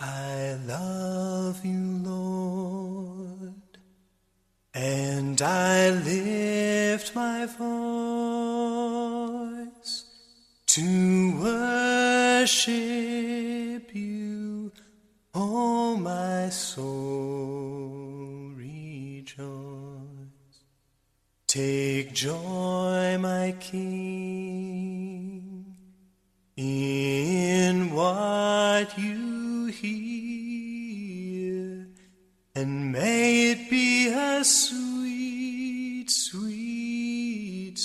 I love you, Lord, and I lift my voice to worship you, oh my soul rejoice. Take joy, my King,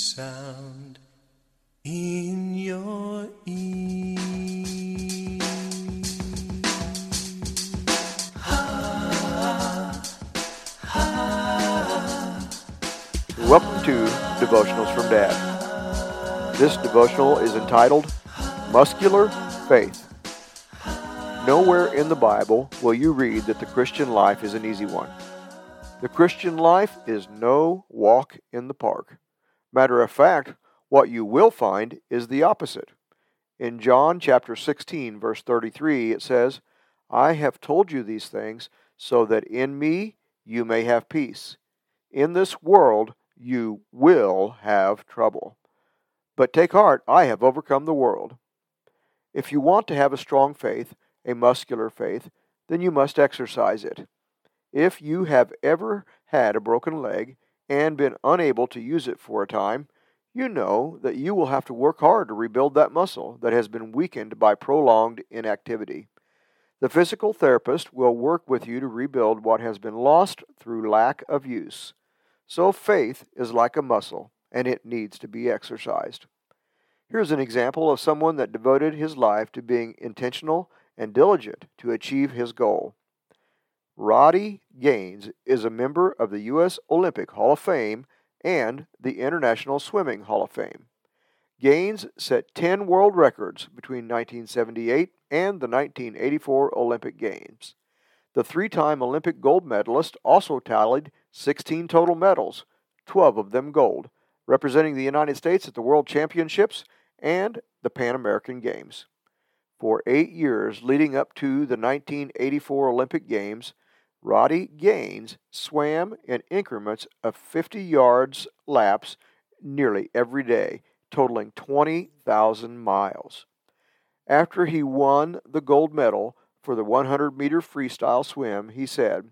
sound in your ear. Welcome to Devotionals from Dad. This devotional is entitled Muscular Faith. Nowhere in the Bible will you read that the Christian life is an easy one. The Christian life is no walk in the park. Matter of fact, what you will find is the opposite. In John chapter 16 verse 33 it says, I have told you these things so that in me you may have peace. In this world you will have trouble. But take heart, I have overcome the world. If you want to have a strong faith, a muscular faith, then you must exercise it. If you have ever had a broken leg and been unable to use it for a time, you know that you will have to work hard to rebuild that muscle that has been weakened by prolonged inactivity. The physical therapist will work with you to rebuild what has been lost through lack of use. So faith is like a muscle, and it needs to be exercised. Here's an example of someone that devoted his life to being intentional and diligent to achieve his goal. Rowdy Gaines is a member of the U.S. Olympic Hall of Fame and the International Swimming Hall of Fame. Gaines set 10 world records between 1978 and the 1984 Olympic Games. The three time Olympic gold medalist also tallied 16 total medals, 12 of them gold, representing the United States at the World Championships and the Pan American Games. For eight years leading up to the 1984 Olympic Games, Rowdy Gaines swam in increments of 50 yards laps nearly every day, totaling 20,000 miles. After he won the gold medal, for the 100 meter freestyle swim, he said,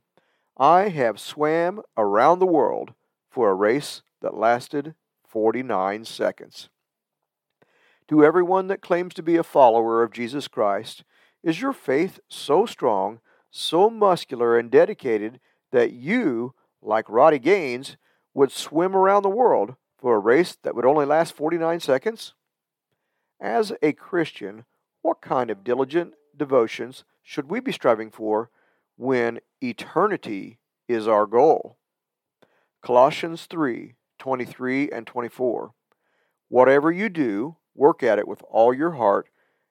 I have swam around the world for a race that lasted 49 seconds. To everyone that claims to be a follower of Jesus Christ, is your faith so strong, so muscular and dedicated that you, like Rowdy Gaines, would swim around the world for a race that would only last 49 seconds? As a Christian, what kind of diligent devotions should we be striving for when eternity is our goal? Colossians 3 23 and 24. Whatever you do, work at it with all your heart,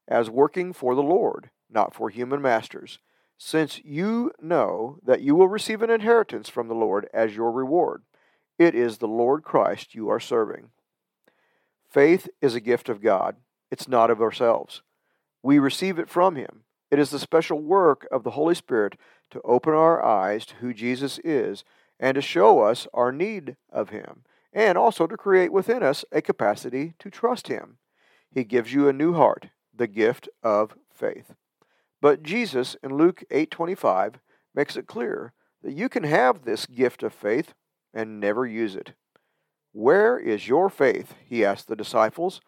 as working for the Lord, not for human masters, since you know that you will receive an inheritance from the Lord as your reward. It is the Lord Christ you are serving. Faith is a gift of God, it's not of ourselves. We receive it from Him. It is the special work of the Holy Spirit to open our eyes to who Jesus is and to show us our need of Him, and also to create within us a capacity to trust Him. He gives you a new heart, the gift of faith. But Jesus in Luke 8:25 makes it clear that you can have this gift of faith and never use it. Where is your faith? he asked the disciples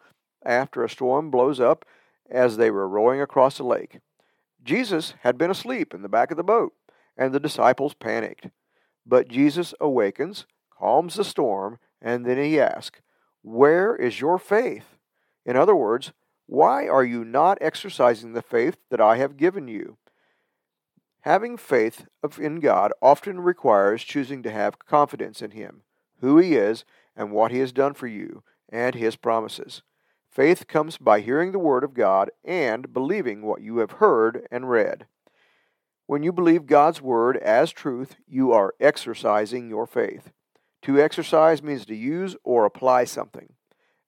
after a storm blows up as they were rowing across the lake. Jesus had been asleep in the back of the boat, and the disciples panicked. But Jesus awakens, calms the storm, and then he asks, Where is your faith? In other words, why are you not exercising the faith that I have given you? Having faith in God often requires choosing to have confidence in Him, who He is, and what He has done for you, and His promises. Faith comes by hearing the Word of God and believing what you have heard and read. When you believe God's Word as truth, you are exercising your faith. To exercise means to use or apply something.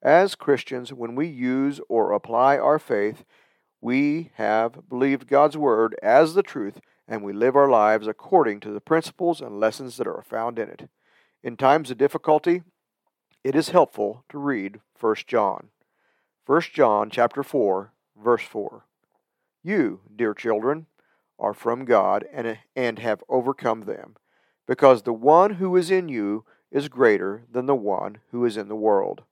As Christians, when we use or apply our faith, We have believed God's Word as the truth, and we live our lives according to the principles and lessons that are found in it. In times of difficulty, it is helpful to read 1 John. 1 John chapter 4, verse 4. You, dear children, are from God and, and have overcome them, because the one who is in you is greater than the one who is in the world.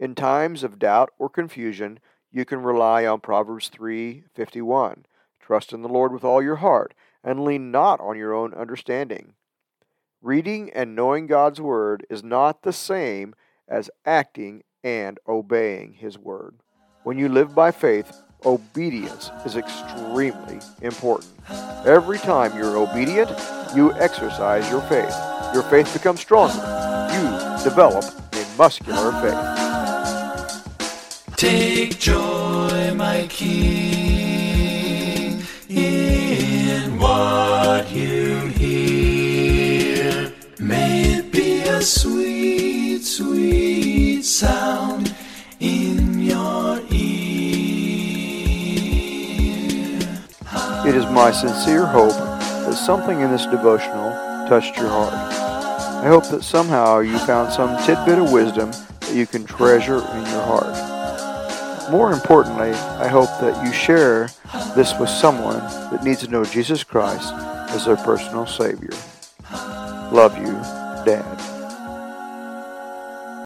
In times of doubt or confusion, you can rely on Proverbs 3:51. Trust in the Lord with all your heart and lean not on your own understanding. Reading and knowing God's word is not the same as acting and obeying his word. When you live by faith, obedience is extremely important. Every time you're obedient, you exercise your faith. Your faith becomes stronger. You develop a muscular faith. Take joy, my King, in what you hear. May it be a sweet, sweet sound in your ear. It is my sincere hope that something in this devotional touched your heart. I hope that somehow you found some tidbit of wisdom that you can treasure in your heart. More importantly, I hope that you share this with someone that needs to know Jesus Christ as their personal Savior. Love you, Dad.